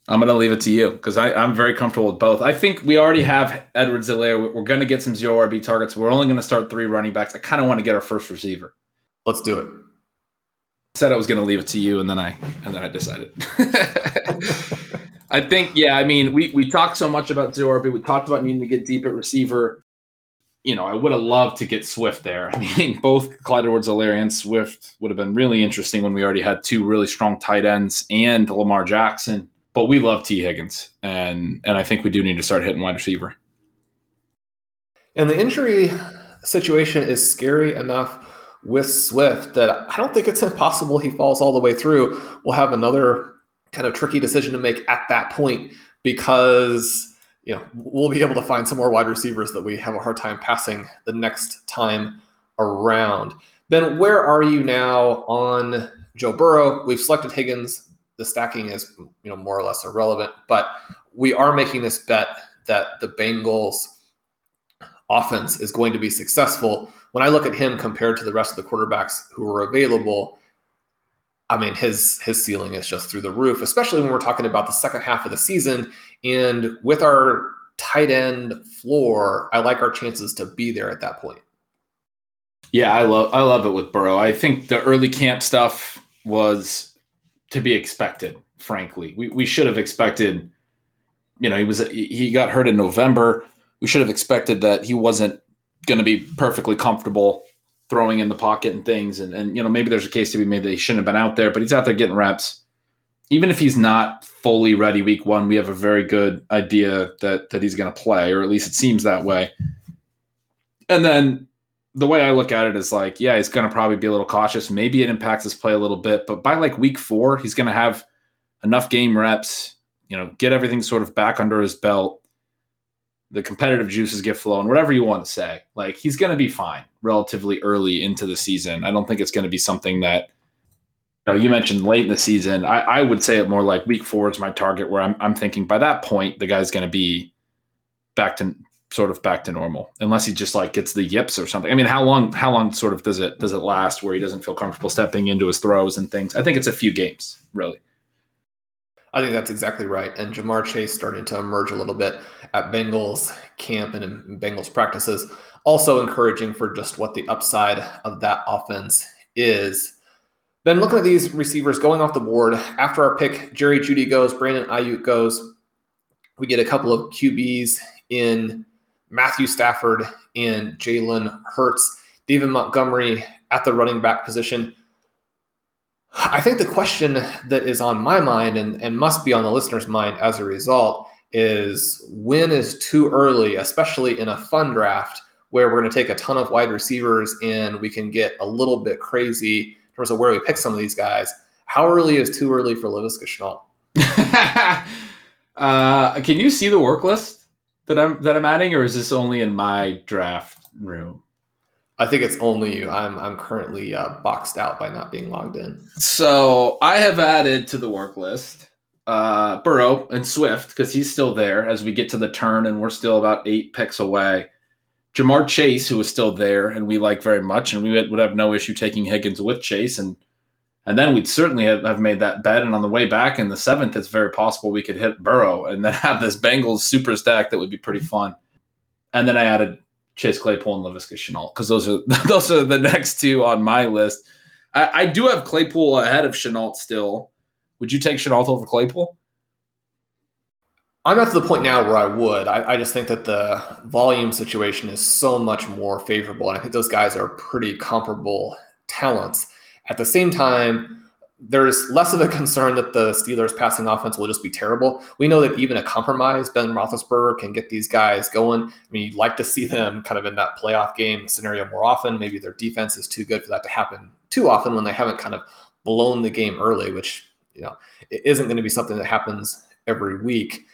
I'm going to leave it to you because I'm very comfortable with both. I think we already have Edwards-Helaire. We're going to get some zero RB targets. We're only going to start three running backs. I kind of want to get our first receiver. Let's do it. said I was going to leave it to you, and then I and then I decided. I think, yeah. I mean, we we talked so much about zero RB. We talked about needing to get deep at receiver. You know, I would have loved to get Swift there. I mean, both Clyde Edwards-Helaire and Swift would have been really interesting when we already had two really strong tight ends and Lamar Jackson but we love Tee Higgins, and and I think we do need to start hitting wide receiver. And the injury situation is scary enough with Swift that I don't think it's impossible he falls all the way through. We'll have another kind of tricky decision to make at that point because you know we'll be able to find some more wide receivers that we have a hard time passing the next time around. Ben, where are you now on Joe Burrow? We've selected Higgins the stacking is you know more or less irrelevant. But we are making this bet that the Bengals offense is going to be successful. When I look at him compared to the rest of the quarterbacks who are available, I mean his his ceiling is just through the roof, especially when we're talking about the second half of the season. And with our tight end floor, I like our chances to be there at that point. Yeah, I love I love it with Burrow. I think the early camp stuff was to be expected. Frankly, we we should have expected. You know, he was he got hurt in November. We should have expected that he wasn't going to be perfectly comfortable throwing in the pocket and things. And and you know, maybe there's a case to be made that he shouldn't have been out there, but he's out there getting reps. Even if he's not fully ready week one, we have a very good idea that that he's going to play, or at least it seems that way. And then the way I look at it is like, yeah, he's going to probably be a little cautious. Maybe it impacts his play a little bit, but by like week four, he's going to have enough game reps, you know, get everything sort of back under his belt. The competitive juices get flowing, whatever you want to say. Like he's going to be fine relatively early into the season. I don't think it's going to be something that, know, you mentioned late in the season. I, I would say it more like week four is my target where I'm, I'm thinking by that point, the guy's going to be back to sort of back to normal unless he just like gets the yips or something. I mean, how long how long sort of does it does it last where he doesn't feel comfortable stepping into his throws and things? I think it's a few games, really. I think that's exactly right. And Ja'Marr Chase starting to emerge a little bit at Bengals camp and in Bengals practices. Also encouraging for just what the upside of that offense is. Then looking at these receivers going off the board after our pick, Jerry Jeudy goes, Brandon Aiyuk goes. We get a couple of QBs in Matthew Stafford and Jalen Hurts, David Montgomery at the running back position. I think the question that is on my mind and, and must be on the listener's mind as a result is when is too early, especially in a fun draft where we're going to take a ton of wide receivers and we can get a little bit crazy in terms of where we pick some of these guys. How early is too early for Laviska Shenault? uh, can you see the work list? that I'm that I'm adding, or is this only in my draft room? I think it's only you. I'm I'm currently uh, boxed out by not being logged in. So I have added to the work list uh, Burrow and Swift because he's still there as we get to the turn and we're still about eight picks away. Ja'Marr Chase, who was still there and we like very much, and we would have no issue taking Higgins with Chase, and and then we'd certainly have, made that bet. And on the way back in the seventh, it's very possible we could hit Burrow and then have this Bengals super stack that would be pretty fun. And then I added Chase Claypool and Laviska Shenault because those are those are the next two on my list. I, I do have Claypool ahead of Shenault still. Would you take Shenault over Claypool? I'm not to the point now where I would. I, I, just think that the volume situation is so much more favorable. And I think those guys are pretty comparable talents. At the same time, there's less of a concern that the Steelers' passing offense will just be terrible. We know that even a compromise Ben Roethlisberger can get these guys going. I mean, you'd like to see them kind of in that playoff game scenario more often. Maybe their defense is too good for that to happen too often when they haven't kind of blown the game early, which you know it isn't going to be something that happens every week.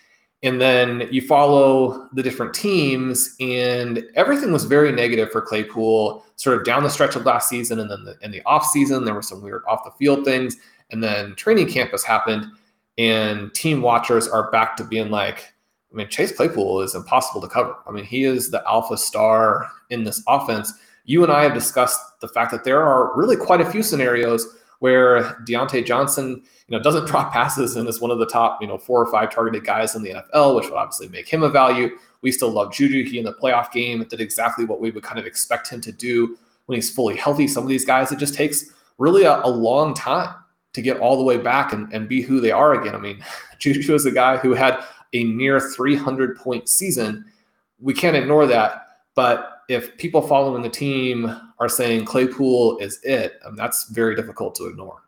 And then you follow the different teams, and everything was very negative for Claypool, sort of down the stretch of last season. And then the, in the off season, there were some weird off the field things. And then training camp has happened, and team watchers are back to being like, I mean, Chase Claypool is impossible to cover. I mean, he is the alpha star in this offense. You and I have discussed the fact that there are really quite a few scenarios where Diontae Johnson, you know, doesn't drop passes and is one of the top, you know, four or five targeted guys in the NFL, which would obviously make him a value. We still love Juju. He in the playoff game did exactly what we would kind of expect him to do when he's fully healthy. Some of these guys, it just takes really a, a long time to get all the way back and, and be who they are again. I mean, Juju is a guy who had a near 300 point season. We can't ignore that. But if people following the team are saying Claypool is it, um, that's very difficult to ignore.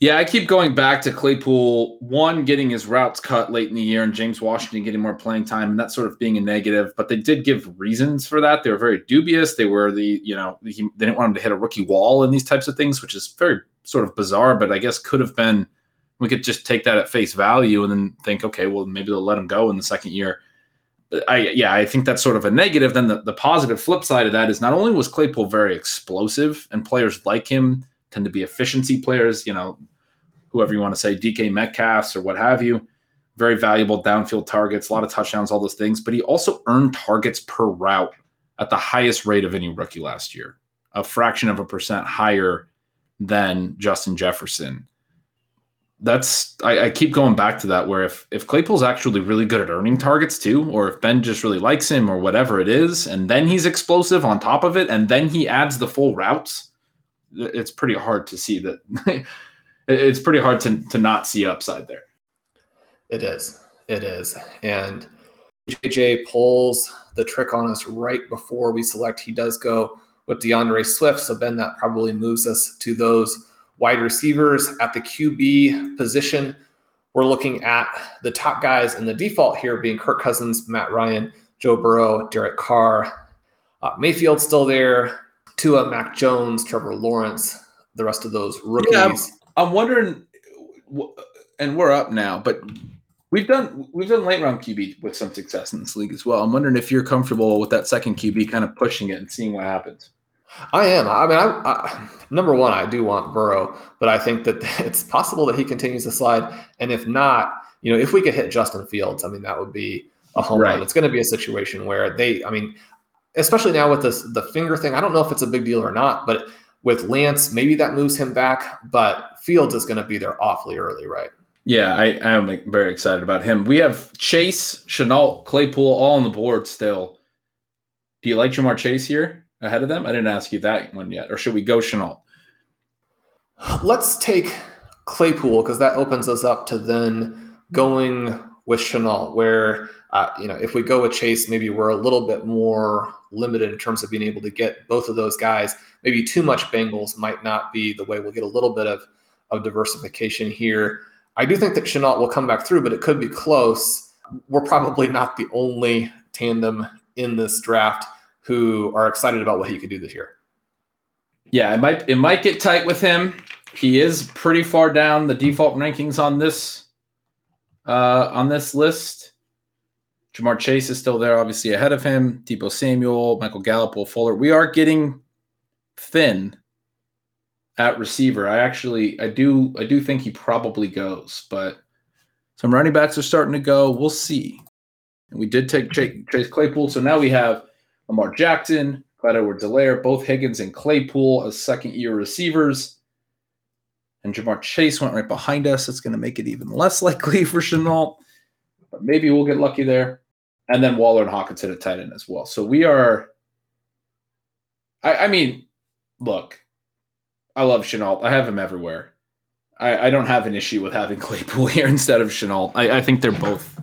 Yeah, I keep going back to Claypool, one, getting his routes cut late in the year and James Washington getting more playing time and that sort of being a negative. But they did give reasons for that. They were very dubious. They were the, you know, he, they didn't want him to hit a rookie wall and these types of things, which is very sort of bizarre, but I guess could have been, we could just take that at face value and then think, okay, well, maybe they'll let him go in the second year. I yeah, I think that's sort of a negative. Then the, the positive flip side of that is not only was Claypool very explosive and players like him tend to be efficiency players, you know, whoever you want to say, DK Metcalfs or what have you, very valuable downfield targets, a lot of touchdowns, all those things. But he also earned targets per route at the highest rate of any rookie last year, a fraction of a percent higher than Justin Jefferson that's I, I, keep going back to that where if if Claypool's actually really good at earning targets too, or if Ben just really likes him or whatever it is, and then he's explosive on top of it, and then he adds the full routes, it's pretty hard to see that it's pretty hard to to not see upside there. It is. It is. And JJ pulls the trick on us right before we select. He does go with D'Andre Swift. So Ben, that probably moves us to those wide receivers at the QB position. We're looking at the top guys in the default here being Kirk Cousins, Matt Ryan, Joe Burrow, Derek Carr, uh, Mayfield still there, Tua, Mac Jones, Trevor Lawrence, the rest of those rookies. Yeah, I'm, I'm wondering, and we're up now, but we've done we've done late round QB with some success in this league as well. I'm wondering if you're comfortable with that second QB kind of pushing it and seeing what happens. I am. I mean, I, I, number one, I do want Burrow, but I think that it's possible that he continues to slide. And if not, you know, if we could hit Justin Fields, I mean, that would be a home right. run. It's going to be a situation where they, I mean, especially now with this the finger thing. I don't know if it's a big deal or not, but with Lance, maybe that moves him back. But Fields is going to be there awfully early, right? Yeah, I, I am very excited about him. We have Chase, Shenault, Claypool all on the board still. Do you like Ja'Marr Chase here? Ahead of them? I didn't ask you that one yet. Or should we go Shenault? Let's take Claypool because that opens us up to then going with Shenault, where uh, you know if we go with Chase, maybe we're a little bit more limited in terms of being able to get both of those guys. Maybe too much Bengals might not be the way. We'll get a little bit of of diversification here. I do think that Shenault will come back through, but it could be close. We're probably not the only tandem in this draft who are excited about what he could do this year. Yeah, it might it might get tight with him. He is pretty far down the default rankings on this uh, on this list. Ja'Marr Chase is still there, obviously ahead of him. Deebo Samuel, Michael Gallup, Will Fuller. We are getting thin at receiver. I actually, I do, I do think he probably goes, but some running backs are starting to go. We'll see. And we did take Chase Claypool, so now we have Lamar Jackson, Clyde Edwards-Helaire, both Higgins and Claypool as second year receivers. And Ja'Marr Chase went right behind us. It's going to make it even less likely for Shenault, but maybe we'll get lucky there. And then Waller and Hockenson at tight end as well. So we are, I, I mean, look, I love Shenault. I have him everywhere. I, I, don't have an issue with having Claypool here instead of Shenault. I, I think they're both.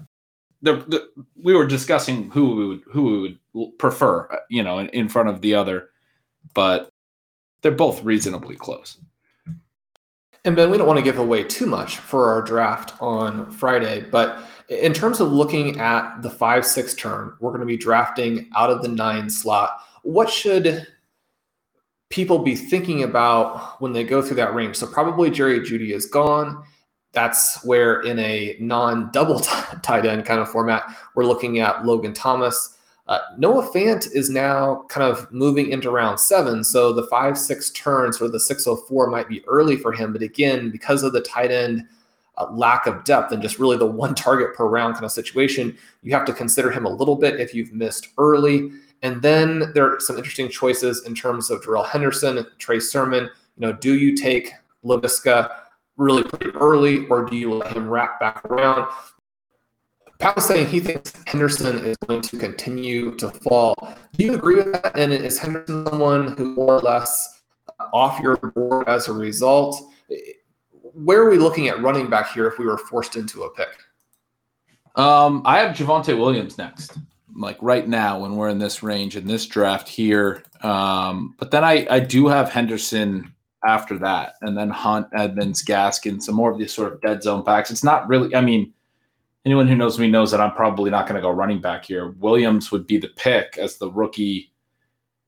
They're, they're, we were discussing who we would who we would prefer, uh, you know, in, in front of the other, but they're both reasonably close. And Ben, we don't want to give away too much for our draft on Friday, but in terms of looking at the five six turn, we're going to be drafting out of the nine slot. What should people be thinking about when they go through that range. So probably Jerry Jeudy is gone. That's where in a non-double t- tight end kind of format, we're looking at Logan Thomas. Uh, Noah Fant is now kind of moving into round seven. So the five, six turns or the 604 might be early for him. But again, because of the tight end uh, lack of depth and just really the one target per round kind of situation, you have to consider him a little bit if you've missed early. And then there are some interesting choices in terms of Darrell Henderson, Trey Sermon. You know, do you take Laviska really pretty early, or do you let him wrap back around? Was saying he thinks Henderson is going to continue to fall. Do you agree with that? And is Henderson someone who more or less off your board as a result? Where are we looking at running back here if we were forced into a pick? Um, I have Javonte Williams next like right now when we're in this range in this draft here. Um, but then I, I do have Henderson after that, and then Hunt, Edmonds, Gaskin, some more of these sort of dead zone backs. It's not really, I mean, anyone who knows me knows that I'm probably not going to go running back here. Williams would be the pick as the rookie,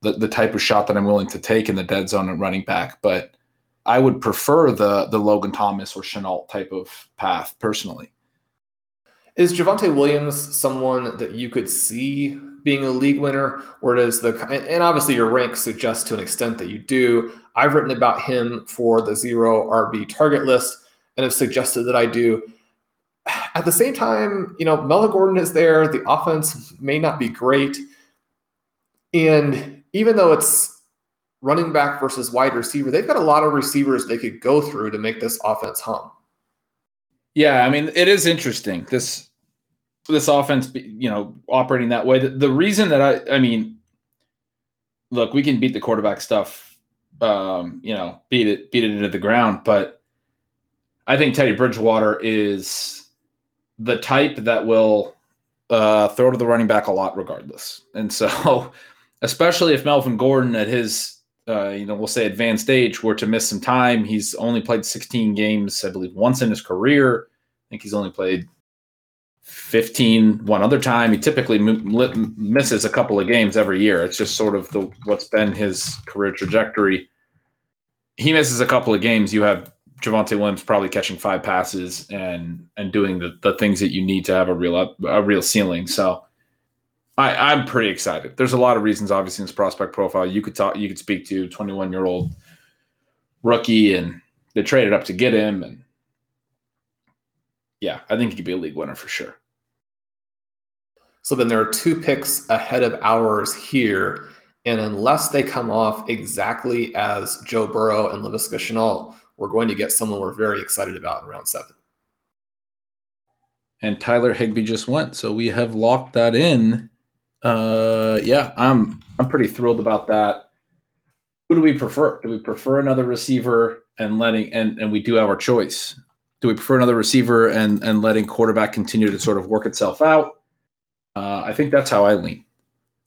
the, the type of shot that I'm willing to take in the dead zone and running back. But I would prefer the the Logan Thomas or Shenault type of path personally. Is Javonte Williams someone that you could see being a league winner, or does the and obviously your rank suggests to an extent that you do. I've written about him for the zero RB target list and have suggested that I do. At the same time, you know, Melvin Gordon is there. The offense may not be great, and even though it's running back versus wide receiver, they've got a lot of receivers they could go through to make this offense hum. Yeah, I mean, it is interesting. This this offense, you know, operating that way. The, the, reason that I, I mean, look, we can beat the quarterback stuff, um, you know, beat it, beat it into the ground, but I think Teddy Bridgewater is the type that will uh, throw to the running back a lot, regardless. And so, especially if Melvin Gordon at his, uh, you know, we'll say advanced age were to miss some time, he's only played 16 games, I believe, once in his career. I think he's only played 15 one other time. He typically m- misses a couple of games every year. It's just sort of the what's been his career trajectory. He misses a couple of games. You have Javonte Williams probably catching five passes and and doing the, the things that you need to have a real up, a real ceiling. So I, I'm pretty excited. There's a lot of reasons, obviously, in his prospect profile. You could talk, you could speak to 21 year old rookie, and they traded up to get him, and yeah, I think he could be a league winner for sure. So then there are two picks ahead of ours here. And unless they come off exactly as Joe Burrow and Laviska Shenault, we're going to get someone we're very excited about in round seven. And Tyler Higbee just went, so we have locked that in. Uh, yeah, I'm I'm pretty thrilled about that. Who do we prefer? Do we prefer another receiver and letting and and we do have our choice? Do we prefer another receiver and and letting quarterback continue to sort of work itself out? Uh, I think that's how I lean.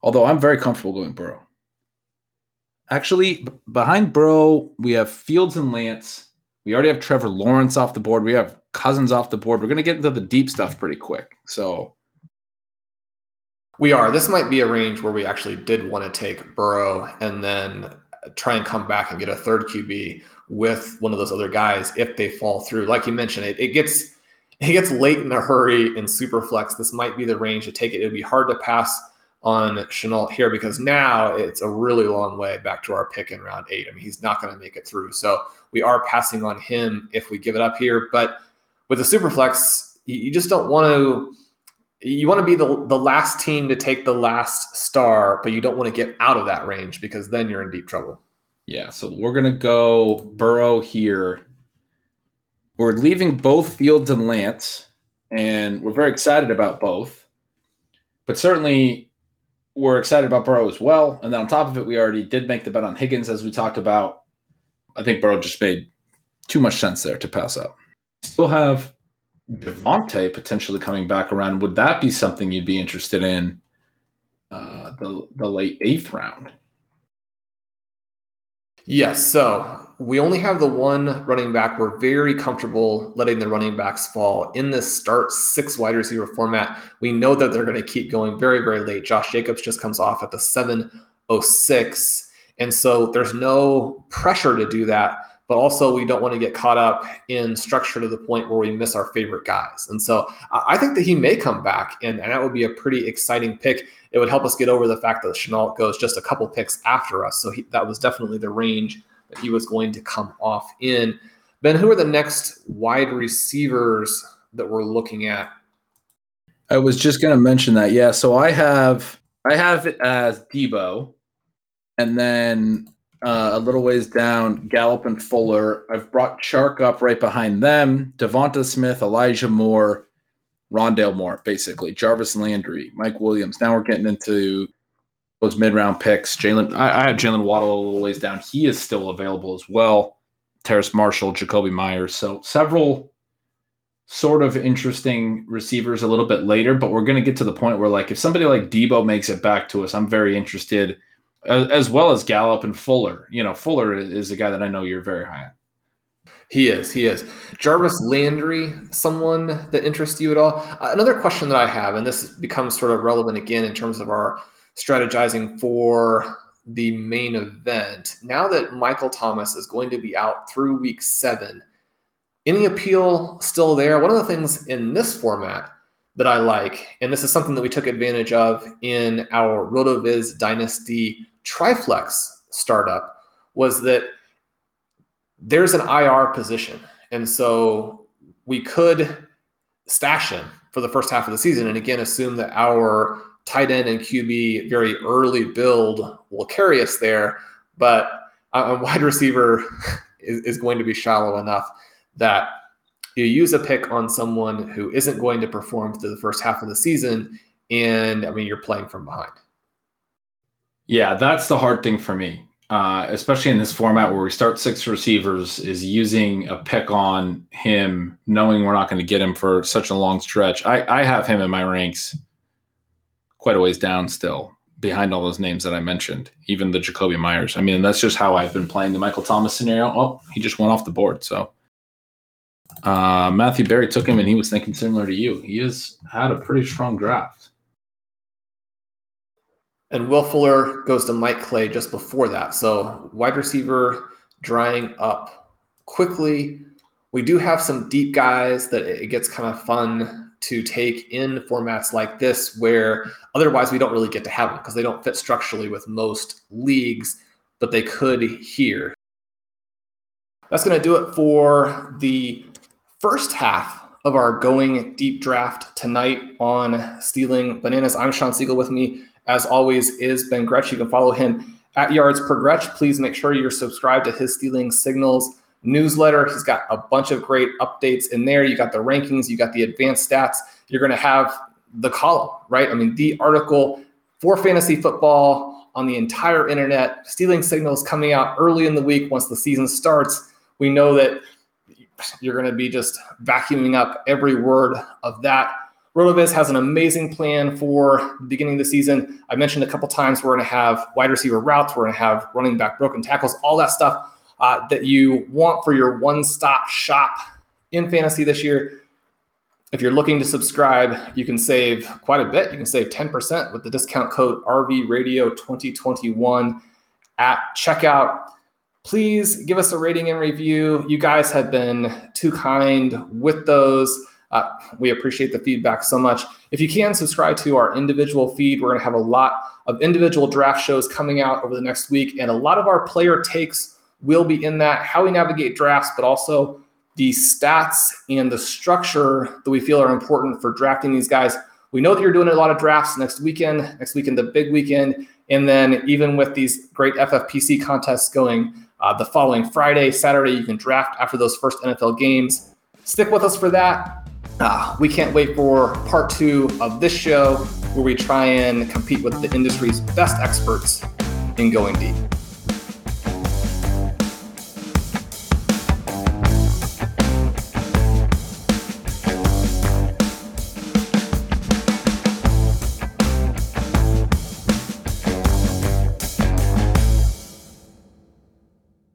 Although I'm very comfortable going Burrow. Actually, behind Burrow, we have Fields and Lance. We already have Trevor Lawrence off the board. We have Cousins off the board. We're going to get into the deep stuff pretty quick. So we are. This might be a range where we actually did want to take Burrow and then try and come back and get a third QB with one of those other guys if they fall through. Like you mentioned, it, it gets he gets late in a hurry in super flex. this might be the range to take it. It would be hard to pass on Shenault here because now it's a really long way back to our pick in round eight. I mean, he's not going to make it through. So we are passing on him if we give it up here. But with the Superflex, you just don't want to. You want to be the, the last team to take the last star, but you don't want to get out of that range because then you're in deep trouble. Yeah, so we're gonna go Burrow here. We're leaving both Fields and Lance, and we're very excited about both. But certainly we're excited about Burrow as well. And then on top of it, we already did make the bet on Higgins, as we talked about. I think Burrow just made too much sense there to pass up. Still have Davante potentially coming back around. Would that be something you'd be interested in uh, the the late eighth round? Yes. So we only have the one running back. We're very comfortable letting the running backs fall in this start six wide receiver format. We know that they're going to keep going very, very late. Josh Jacobs just comes off at the 706. And so there's no pressure to do that. But also, we don't want to get caught up in structure to the point where we miss our favorite guys. And so I think that he may come back, and, and that would be a pretty exciting pick it would help us get over the fact that Shenault goes just a couple picks after us. So he, that was definitely the range that he was going to come off in. Ben, who are the next wide receivers that we're looking at? I was just going to mention that. Yeah, so I have I have it as Deebo, and then uh, a little ways down, Gallup and Fuller. I've brought Chark up right behind them. Devonta Smith, Elijah Moore, Rondale Moore, basically Jarvis Landry, Mike Williams. Now we're getting into those mid round picks. Jalen, I, I had Jaylen Waddle a little ways down. He is still available as well. Terrace Marshall, Jakobi Meyers. So several sort of interesting receivers a little bit later, but we're going to get to the point where, like, if somebody like Deebo makes it back to us, I'm very interested, as, as well as Gallup and Fuller. You know, Fuller is a guy that I know you're very high on. He is. He is. Jarvis Landry, someone that interests you at all? Another question that I have, and this becomes sort of relevant again in terms of our strategizing for the main event. Now that Michael Thomas is going to be out through week seven, any appeal still there? One of the things in this format that I like, and this is something that we took advantage of in our RotoViz Dynasty Triflex startup, was that there's an IR position. And so we could stash him for the first half of the season. And again, assume that our tight end and QB very early build will carry us there. But a wide receiver is, is going to be shallow enough that you use a pick on someone who isn't going to perform through the first half of the season. And I mean, you're playing from behind. Yeah, that's the hard thing for me uh, especially in this format where we start six receivers, is using a pick on him, knowing we're not going to get him for such a long stretch. I, I have him in my ranks quite a ways down still, behind all those names that I mentioned, even the Jakobi Meyers. I mean, that's just how I've been playing the Michael Thomas scenario. Oh, he just went off the board. So uh, Matthew Berry took him, and he was thinking similar to you. He has had a pretty strong draft. And Will Fuller goes to Mike Clay just before that. So wide receiver drying up quickly. We do have some deep guys that it gets kind of fun to take in formats like this, where otherwise we don't really get to have them because they don't fit structurally with most leagues, but they could here. That's going to do it for the first half of our going deep draft tonight on stealing bananas. I'm Shawn Siegele with me as always, is Ben Gretch. You can follow him at Yards Per Gretch. Please make sure you're subscribed to his Stealing Signals newsletter. He's got a bunch of great updates in there. You got the rankings, you got the advanced stats. You're going to have the column, right? I mean, the article for fantasy football on the entire internet. Stealing Signals coming out early in the week once the season starts. We know that you're going to be just vacuuming up every word of that. RotoViz has an amazing plan for the beginning of the season. I mentioned a couple times we're going to have wide receiver routes, we're going to have running back broken tackles, all that stuff uh, that you want for your one stop shop in fantasy this year. If you're looking to subscribe, you can save quite a bit. You can save 10% with the discount code RV Radio 2021 at checkout. Please give us a rating and review. You guys have been too kind with those. Uh, we appreciate the feedback so much. If you can subscribe to our individual feed, we're going to have a lot of individual draft shows coming out over the next week, and a lot of our player takes will be in that how we navigate drafts, but also the stats and the structure that we feel are important for drafting these guys. We know that you're doing a lot of drafts next weekend, next weekend, the big weekend. And then even with these great FFPC contests going uh, the following Friday, Saturday, you can draft after those first NFL games. Stick with us for that. Uh, we can't wait for part two of this show where we try and compete with the industry's best experts in going deep.